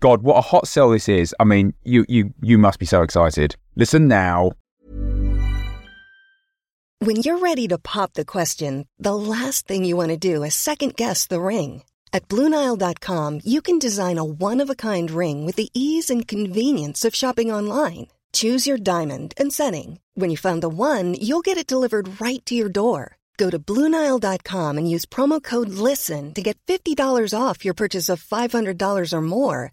God, what a hot sell this is. I mean, you you you must be so excited. Listen now. When you're ready to pop the question, the last thing you want to do is second guess the ring. At Bluenile.com, you can design a one of a kind ring with the ease and convenience of shopping online. Choose your diamond and setting. When you find the one, you'll get it delivered right to your door. Go to Bluenile.com and use promo code LISTEN to get $50 off your purchase of $500 or more.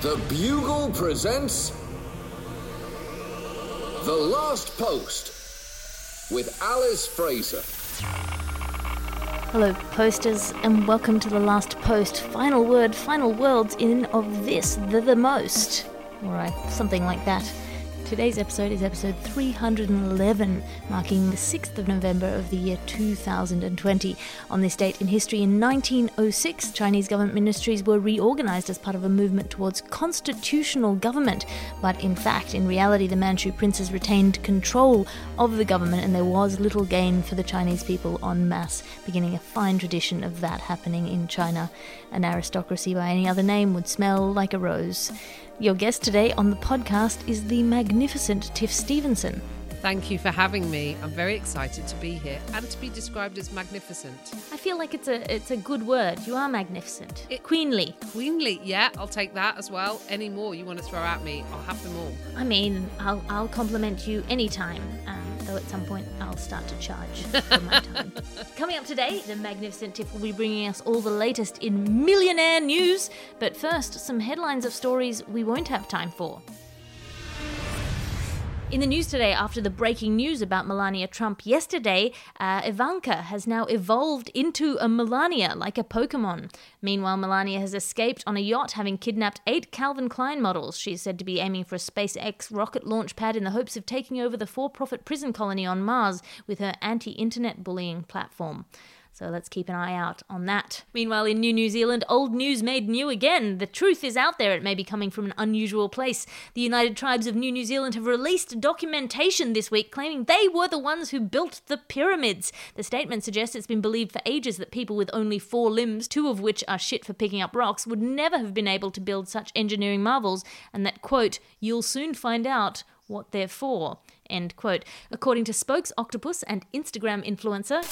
The Bugle presents The Last Post with Alice Fraser. Hello, posters, and welcome to the last post. Final word, final words in of this, the the most. Alright, something like that. Today's episode is episode 311, marking the 6th of November of the year 2020. On this date in history, in 1906, Chinese government ministries were reorganized as part of a movement towards constitutional government. But in fact, in reality, the Manchu princes retained control of the government, and there was little gain for the Chinese people en masse, beginning a fine tradition of that happening in China. An aristocracy by any other name would smell like a rose. Your guest today on the podcast is the magnificent Tiff Stevenson. Thank you for having me. I'm very excited to be here and to be described as magnificent. I feel like it's a it's a good word. You are magnificent. It- Queenly. Queenly, yeah, I'll take that as well. Any more you want to throw at me, I'll have them all. I mean, I'll I'll compliment you anytime. Um, though at some point I'll start to charge for my time. Coming up today, the magnificent Tiff will be bringing us all the latest in millionaire news. But first, some headlines of stories we won't have time for. In the news today, after the breaking news about Melania Trump yesterday, uh, Ivanka has now evolved into a Melania, like a Pokemon. Meanwhile, Melania has escaped on a yacht, having kidnapped eight Calvin Klein models. She is said to be aiming for a SpaceX rocket launch pad in the hopes of taking over the for profit prison colony on Mars with her anti internet bullying platform. So let's keep an eye out on that. Meanwhile, in New New Zealand, old news made new again. The truth is out there. It may be coming from an unusual place. The United Tribes of New New Zealand have released documentation this week claiming they were the ones who built the pyramids. The statement suggests it's been believed for ages that people with only four limbs, two of which are shit for picking up rocks, would never have been able to build such engineering marvels, and that, quote, you'll soon find out what they're for, end quote. According to Spokes Octopus and Instagram influencer,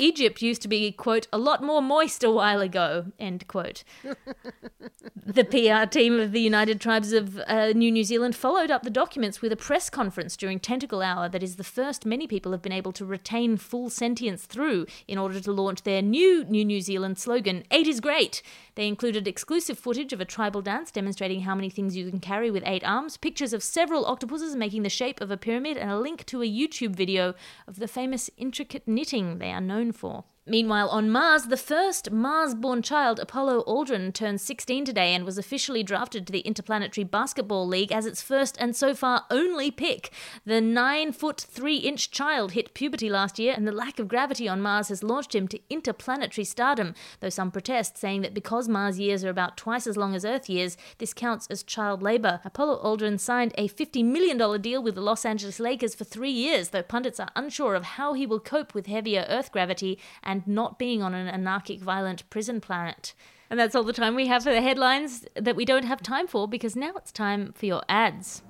Egypt used to be, quote, a lot more moist a while ago, end quote. the PR team of the United Tribes of uh, New New Zealand followed up the documents with a press conference during Tentacle Hour that is the first many people have been able to retain full sentience through in order to launch their new New New Zealand slogan, Eight is Great. They included exclusive footage of a tribal dance demonstrating how many things you can carry with eight arms, pictures of several octopuses making the shape of a pyramid, and a link to a YouTube video of the famous intricate knitting they are known for. Meanwhile, on Mars, the first Mars born child, Apollo Aldrin, turned 16 today and was officially drafted to the Interplanetary Basketball League as its first and so far only pick. The 9 foot 3 inch child hit puberty last year, and the lack of gravity on Mars has launched him to interplanetary stardom, though some protest saying that because Mars years are about twice as long as Earth years, this counts as child labor. Apollo Aldrin signed a $50 million deal with the Los Angeles Lakers for three years, though pundits are unsure of how he will cope with heavier Earth gravity and not being on an anarchic, violent prison planet. And that's all the time we have for the headlines that we don't have time for because now it's time for your ads.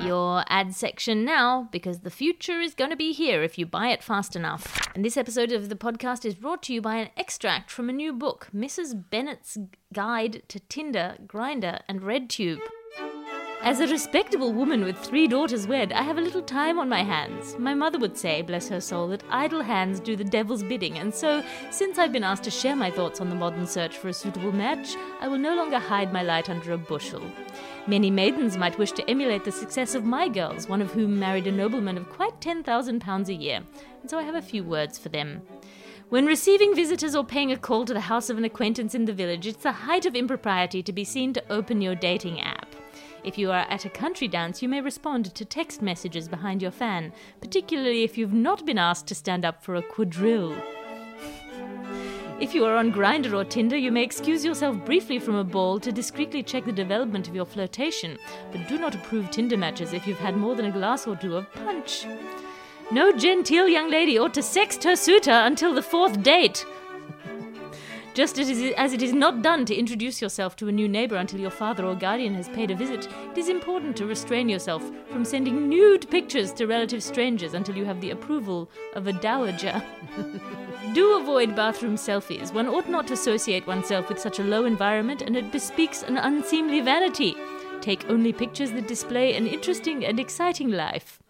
Your ad section now because the future is going to be here if you buy it fast enough. And this episode of the podcast is brought to you by an extract from a new book, Mrs. Bennet's Guide to Tinder, Grindr, and RedTube. As a respectable woman with three daughters wed, I have a little time on my hands. My mother would say, bless her soul, that idle hands do the devil's bidding, and so, since I've been asked to share my thoughts on the modern search for a suitable match, I will no longer hide my light under a bushel. Many maidens might wish to emulate the success of my girls, one of whom married a nobleman of quite £10,000 a year, and so I have a few words for them. When receiving visitors or paying a call to the house of an acquaintance in the village, it's the height of impropriety to be seen to open your dating app. If you are at a country dance, you may respond to text messages behind your fan, particularly if you've not been asked to stand up for a quadrille. If you are on Grindr or Tinder, you may excuse yourself briefly from a ball to discreetly check the development of your flirtation, but do not approve Tinder matches if you've had more than a glass or two of punch. No genteel young lady ought to sext her suitor until the fourth date. Just as it, is, not done to introduce yourself to a new neighbour until your father or guardian has paid a visit, it is important to restrain yourself from sending nude pictures to relative strangers until you have the approval of a dowager. Do avoid bathroom selfies. One ought not to associate oneself with such a low environment, and it bespeaks an unseemly vanity. Take only pictures that display an interesting and exciting life.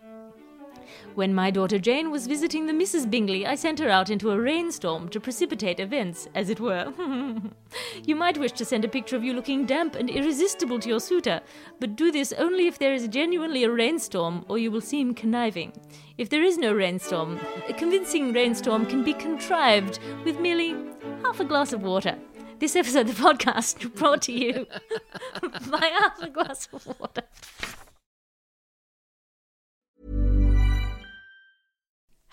When my daughter Jane was visiting the Mrs. Bingley, I sent her out into a rainstorm to precipitate events, as it were. you might wish to send a picture of you looking damp and irresistible to your suitor, but do this only if there is genuinely a rainstorm, or you will seem conniving. If there is no rainstorm, a convincing rainstorm can be contrived with merely half a glass of water. This episode of the podcast brought to you by half a glass of water.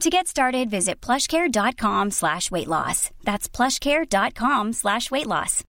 To get started, visit plushcare.com slash weight loss. That's plushcare.com slash weight loss.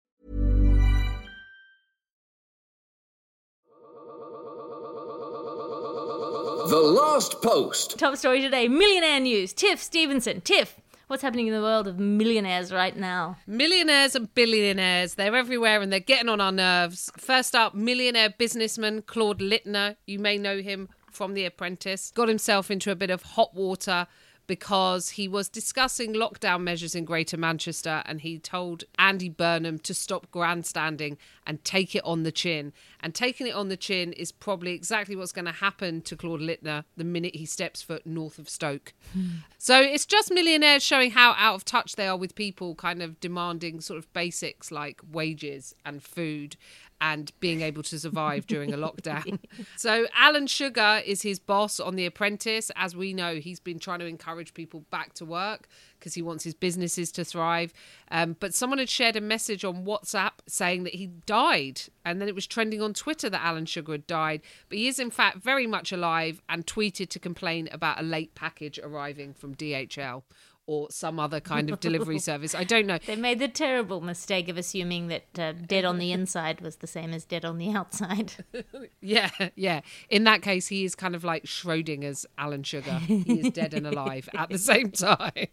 The Last Post. Top story today millionaire news. Tiff Stevenson. Tiff, what's happening in the world of millionaires right now? Millionaires and billionaires, they're everywhere and they're getting on our nerves. First up, millionaire businessman Claude Littner. You may know him from The Apprentice. Got himself into a bit of hot water because he was discussing lockdown measures in Greater Manchester and he told Andy Burnham to stop grandstanding and take it on the chin. And taking it on the chin is probably exactly what's going to happen to Claude Littner the minute he steps foot north of Stoke. Hmm. so it's just millionaires showing how out of touch they are with people kind of demanding sort of basics like wages and food and being able to survive during a lockdown. so Alan Sugar is his boss on The Apprentice. As we know, he's been trying to encourage people back to work because he wants his businesses to thrive. Um, but someone had shared a message on WhatsApp saying that he died, and then it was trending on Twitter that Alan Sugar had died. But he is in fact very much alive and tweeted to complain about a late package arriving from DHL. Or some other kind of delivery service. I don't know. They made the terrible mistake of assuming that uh, dead on the inside was the same as dead on the outside. Yeah, yeah. In that case, he is kind of like Schrodinger's Alan Sugar. He is dead and alive at the same time.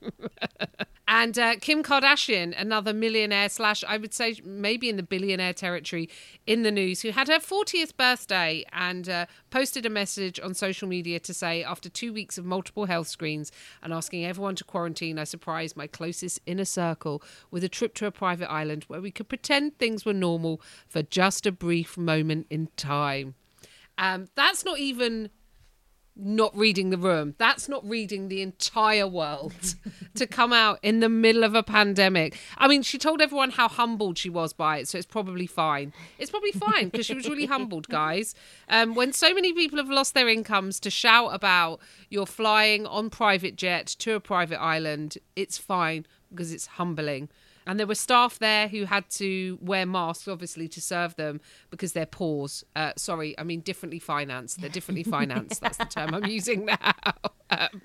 and uh, Kim Kardashian, another millionaire slash, I would say maybe in the billionaire territory in the news, who had her 40th birthday and uh, posted a message on social media to say, after two weeks of multiple health screens and asking everyone to quarantine, I surprised my closest inner circle with a trip to a private island where we could pretend things were normal for just a brief moment in time. Um, that's not even not reading the room. That's not reading the entire world to come out in the middle of a pandemic. I mean, she told everyone how humbled she was by it, so it's probably fine. It's probably fine because she was really humbled, guys. Um, when so many people have lost their incomes, to shout about you're flying on private jet to a private island, it's fine because it's humbling. And there were staff there who had to wear masks, obviously, to serve them because they're paws. Uh, sorry, I mean differently financed. They're differently financed. That's the term I'm using now. Um,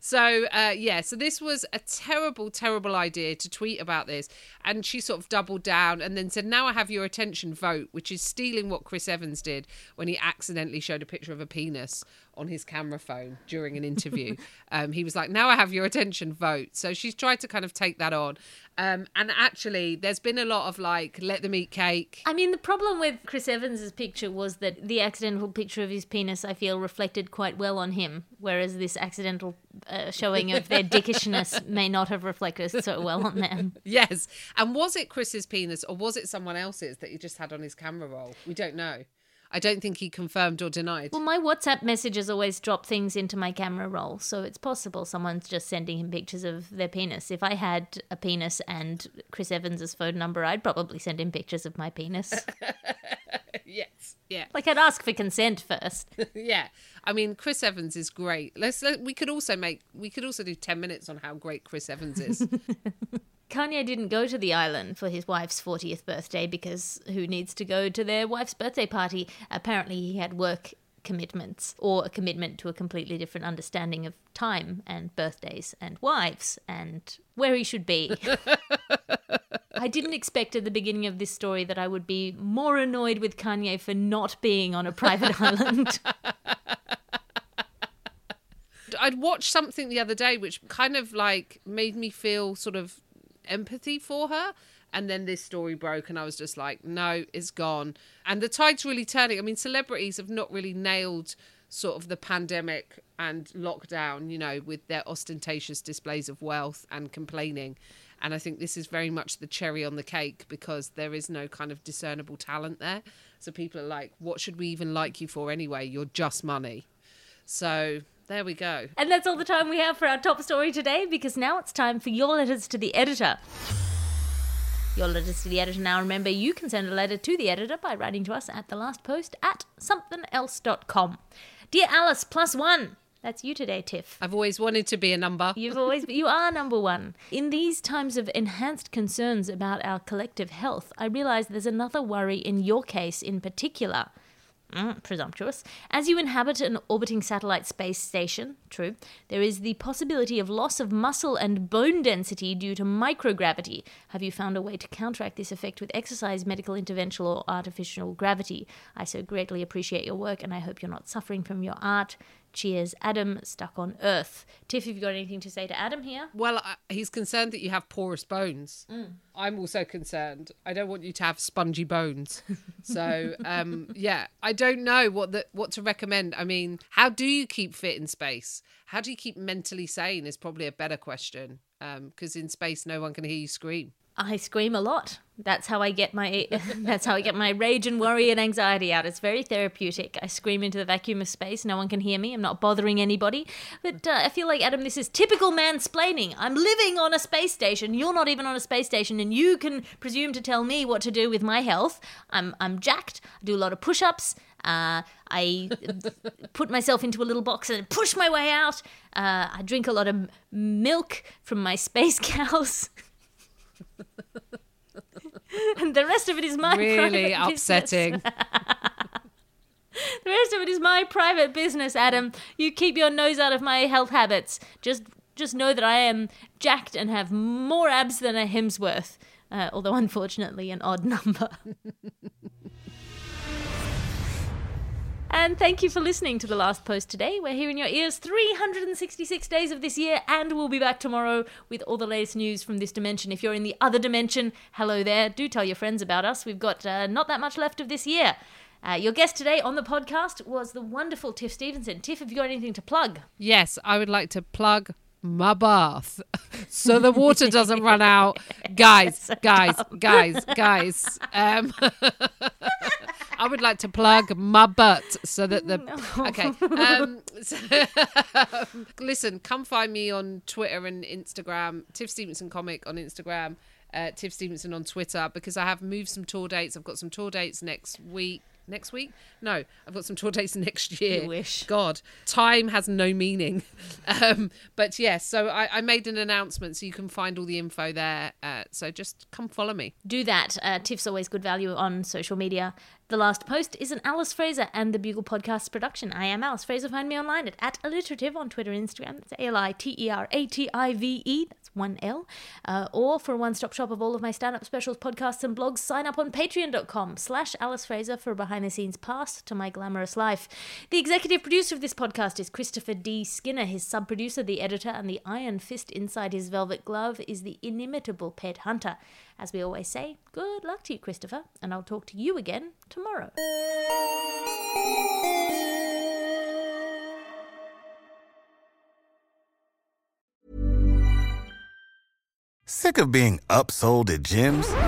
so uh, yeah, so this was a terrible, terrible idea to tweet about this, and she sort of doubled down and then said, "Now I have your attention, vote," which is stealing what Chris Evans did when he accidentally showed a picture of a penis on his camera phone during an interview. um, he was like, "Now I have your attention, vote." So she's tried to kind of take that on, um, and actually, there's been a lot of like, "Let them eat cake." I mean, the problem with Chris Evans's picture was that the accidental picture of his penis, I feel, reflected quite well on him, whereas this accidental uh, showing of their dickishness may not have reflected so well on them. Yes, and was it Chris's penis or was it someone else's that he just had on his camera roll? We don't know. I don't think he confirmed or denied. Well, my WhatsApp messages always drop things into my camera roll, so it's possible someone's just sending him pictures of their penis. If I had a penis and Chris Evans's phone number, I'd probably send him pictures of my penis. yes, yeah, like I'd ask for consent first. yeah. I mean, Chris Evans is great. Let's. Let, we could also make. We could also do ten minutes on how great Chris Evans is. Kanye didn't go to the island for his wife's 40th birthday because who needs to go to their wife's birthday party? Apparently, he had work commitments or a commitment to a completely different understanding of time and birthdays and wives and where he should be. I didn't expect at the beginning of this story that I would be more annoyed with Kanye for not being on a private island. I'd watched something the other day which kind of like made me feel sort of empathy for her. And then this story broke, and I was just like, no, it's gone. And the tide's really turning. I mean, celebrities have not really nailed sort of the pandemic and lockdown, you know, with their ostentatious displays of wealth and complaining. And I think this is very much the cherry on the cake because there is no kind of discernible talent there. So people are like, what should we even like you for anyway? You're just money. So there we go. And that's all the time we have for our top story today because now it's time for your letters to the editor. Your letters to the editor. Now, remember, you can send a letter to the editor by writing to us at the last post at somethingelse.com. Dear Alice, plus one. That's you today, Tiff. I've always wanted to be a number. You've always you are number one. In these times of enhanced concerns about our collective health, I realize there's another worry in your case in particular. Mm, presumptuous. As you inhabit an orbiting satellite space station, true, there is the possibility of loss of muscle and bone density due to microgravity. Have you found a way to counteract this effect with exercise, medical intervention, or artificial gravity? I so greatly appreciate your work, and I hope you're not suffering from your art. Cheers, Adam, stuck on Earth. Tiff, have you got anything to say to Adam here? Well, uh, he's concerned that you have porous bones. Mm. I'm also concerned. I don't want you to have spongy bones. so, um, yeah, I don't know what the, what to recommend. I mean, how do you keep fit in space? How do you keep mentally sane? Is probably a better question. Because in space, no one can hear you scream. I scream a lot. That's how I get my that's how I get my rage and worry and anxiety out. It's very therapeutic. I scream into the vacuum of space. No one can hear me. I'm not bothering anybody. But uh, I feel like Adam, this is typical mansplaining. I'm living on a space station. You're not even on a space station, and you can presume to tell me what to do with my health. I'm I'm jacked. I do a lot of push-ups. Uh, I put myself into a little box and push my way out. Uh, I drink a lot of milk from my space cows. and the rest of it is my really private upsetting. the rest of it is my private business, Adam. You keep your nose out of my health habits. Just just know that I am jacked and have more abs than a Hemsworth, uh, although unfortunately an odd number. And thank you for listening to the last post today. We're here in your ears 366 days of this year, and we'll be back tomorrow with all the latest news from this dimension. If you're in the other dimension, hello there. Do tell your friends about us. We've got uh, not that much left of this year. Uh, your guest today on the podcast was the wonderful Tiff Stevenson. Tiff, have you got anything to plug? Yes, I would like to plug my bath so the water doesn't run out. Guys, guys, guys, guys. Um, I would like to plug my butt so that the okay. Um, so, listen, come find me on Twitter and Instagram. Tiff Stevenson comic on Instagram. Uh, Tiff Stevenson on Twitter because I have moved some tour dates. I've got some tour dates next week. Next week? No, I've got some tour dates next year. You wish. God, time has no meaning. Um, but yes, so I, I, made an announcement, so you can find all the info there. Uh, so just come follow me. Do that. Uh, Tiff's always good value on social media. The last post is an Alice Fraser and the Bugle Podcast production. I am Alice Fraser. Find me online at, at aliterative on Twitter and Instagram. That's A L I T E R A T I V E. That's one L. Uh, or for a one stop shop of all of my stand up specials, podcasts, and blogs, sign up on patreon.com slash Alice Fraser for a behind the scenes pass to my glamorous life. The executive producer of this podcast is Christopher D. Skinner. His sub producer, the editor, and the iron fist inside his velvet glove is the inimitable Ped Hunter. As we always say, good luck to you, Christopher, and I'll talk to you again tomorrow. Sick of being upsold at gyms?